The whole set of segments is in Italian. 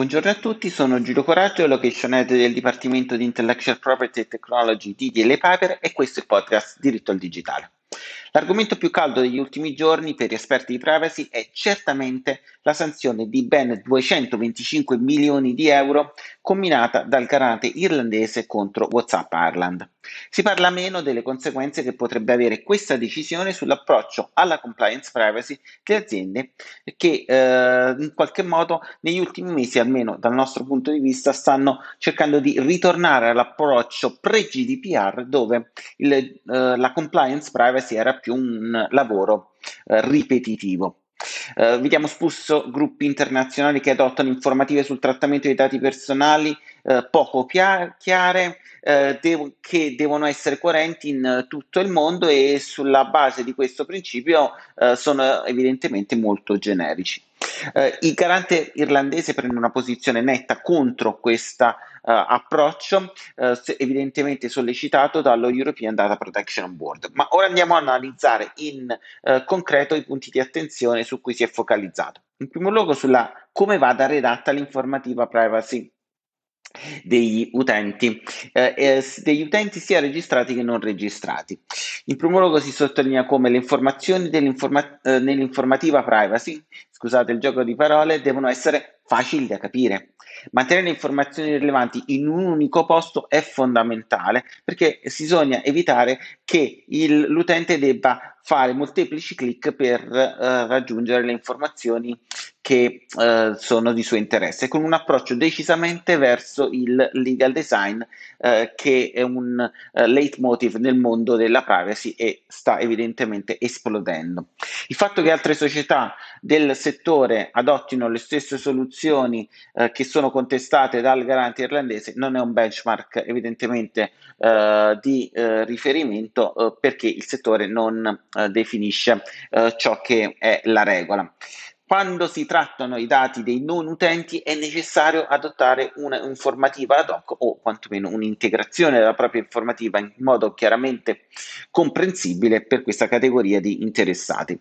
Buongiorno a tutti, sono Giulio Coraggio, Location Head del Dipartimento di Intellectual Property e Technology di DL Piper e questo è il podcast Diritto al Digitale. L'argomento più caldo degli ultimi giorni per gli esperti di privacy è certamente la sanzione di ben 225 milioni di euro combinata dal garante irlandese contro WhatsApp Ireland. Si parla meno delle conseguenze che potrebbe avere questa decisione sull'approccio alla compliance privacy delle aziende che eh, in qualche modo negli ultimi mesi, almeno dal nostro punto di vista, stanno cercando di ritornare all'approccio pre-GDPR dove il, eh, la compliance privacy era più un lavoro eh, ripetitivo. Uh, vediamo spesso gruppi internazionali che adottano informative sul trattamento dei dati personali uh, poco pia- chiare, uh, dev- che devono essere coerenti in tutto il mondo e sulla base di questo principio sono evidentemente molto generici. Uh, il garante irlandese prende una posizione netta contro questo uh, approccio, uh, evidentemente sollecitato dallo European Data Protection Board. Ma ora andiamo a analizzare in concreto i punti di attenzione su cui si è focalizzato. In primo luogo sulla come vada redatta l'informativa privacy degli utenti, eh, eh, degli utenti sia registrati che non registrati. In primo luogo si sottolinea come le informazioni eh, nell'informativa privacy, scusate il gioco di parole, devono essere facili da capire. Mantenere le informazioni rilevanti in un unico posto è fondamentale perché bisogna evitare che il, l'utente debba fare molteplici clic per eh, raggiungere le informazioni che eh, sono di suo interesse, con un approccio decisamente verso il legal design, eh, che è un uh, leitmotiv nel mondo della privacy e sta evidentemente esplodendo. Il fatto che altre società del settore adottino le stesse soluzioni eh, che sono contestate dal garante irlandese non è un benchmark evidentemente eh, di riferimento perché il settore non definisce ciò che è la regola. Quando si trattano i dati dei non utenti è necessario adottare un'informativa ad hoc o quantomeno un'integrazione della propria informativa in modo chiaramente comprensibile per questa categoria di interessati.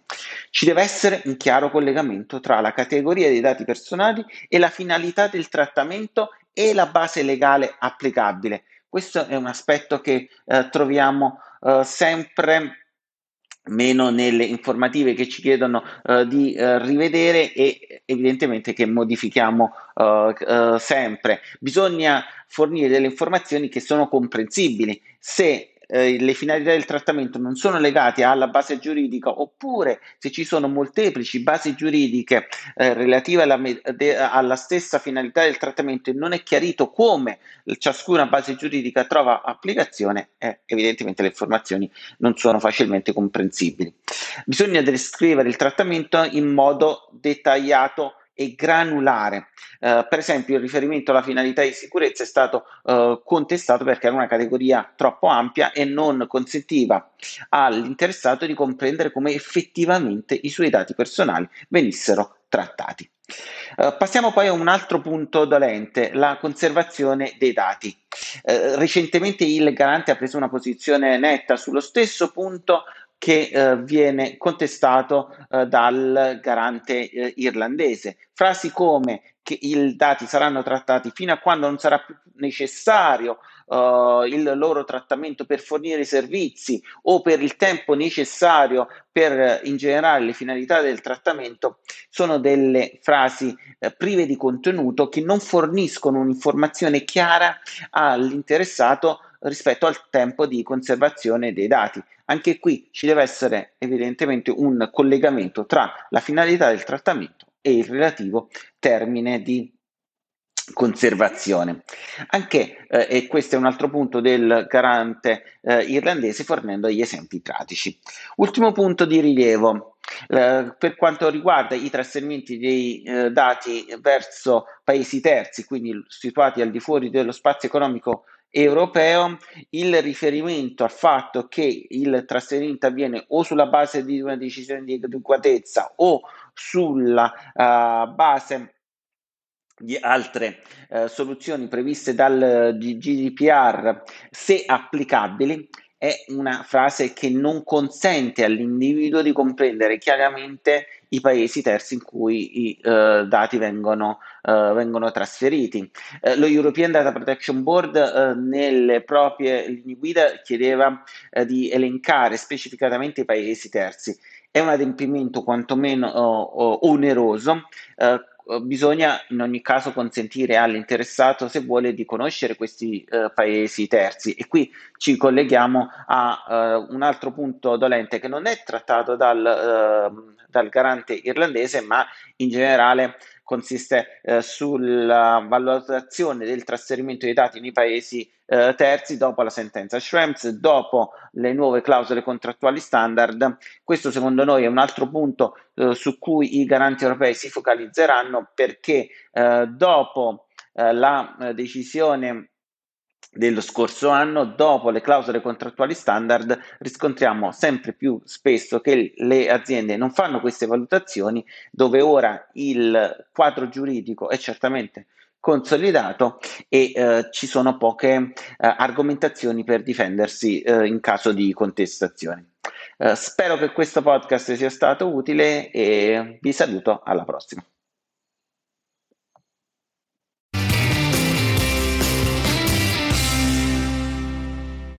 Ci deve essere un chiaro collegamento tra la categoria dei dati personali e la finalità del trattamento e la base legale applicabile. Questo è un aspetto che eh, troviamo eh, sempre meno nelle informative che ci chiedono uh, di uh, rivedere e evidentemente che modifichiamo uh, sempre. Bisogna fornire delle informazioni che sono comprensibili. Se eh, le finalità del trattamento non sono legate alla base giuridica oppure se ci sono molteplici basi giuridiche eh, relative alla, de, alla, stessa finalità del trattamento e non è chiarito come ciascuna base giuridica trova applicazione, eh, evidentemente le informazioni non sono facilmente comprensibili. Bisogna descrivere il trattamento in modo dettagliato e granulare. Uh, per esempio, il riferimento alla finalità di sicurezza è stato uh, contestato perché era una categoria troppo ampia e non consentiva all'interessato di comprendere come effettivamente i suoi dati personali venissero trattati. Uh, passiamo poi a un altro punto dolente, la conservazione dei dati. Uh, recentemente il garante ha preso una posizione netta sullo stesso punto che eh, viene contestato eh, dal garante eh, irlandese. Frasi come che i dati saranno trattati fino a quando non sarà più necessario uh, il loro trattamento per fornire i servizi o per il tempo necessario per in generale le finalità del trattamento sono delle frasi eh, prive di contenuto che non forniscono un'informazione chiara all'interessato rispetto al tempo di conservazione dei dati. Anche qui ci deve essere evidentemente un collegamento tra la finalità del trattamento e il relativo termine di conservazione. Anche, eh, e questo è un altro punto del garante eh, irlandese, fornendo degli esempi pratici. Ultimo punto di rilievo. Eh, per quanto riguarda i trasferimenti dei eh, dati verso paesi terzi, quindi situati al di fuori dello spazio economico europeo, il riferimento al fatto che il trasferimento avviene o sulla base di una decisione di adeguatezza o sulla uh, base di altre uh, soluzioni previste dal GDPR, se applicabili, è una frase che non consente all'individuo di comprendere chiaramente i paesi terzi in cui i uh, dati vengono, uh, vengono trasferiti. Uh, lo European Data Protection Board nelle proprie linee guida chiedeva di elencare specificatamente i paesi terzi. È un adempimento quantomeno oneroso bisogna in ogni caso consentire all'interessato, se vuole, di conoscere questi eh, paesi terzi. E qui ci colleghiamo a eh, un altro punto dolente che non è trattato dal, ehm, dal garante irlandese, ma in generale consiste eh, sulla valutazione del trasferimento dei dati nei paesi eh, terzi dopo la sentenza Schrems, dopo le nuove clausole contrattuali standard. Questo secondo noi è un altro punto eh, su cui i garanti europei si focalizzeranno perché eh, dopo eh, la eh, decisione dello scorso anno, dopo le clausole contrattuali standard, riscontriamo sempre più spesso che le aziende non fanno queste valutazioni, dove ora il quadro giuridico è certamente consolidato e eh, ci sono poche eh, argomentazioni per difendersi eh, in caso di contestazione. Eh, spero che questo podcast sia stato utile e vi saluto alla prossima.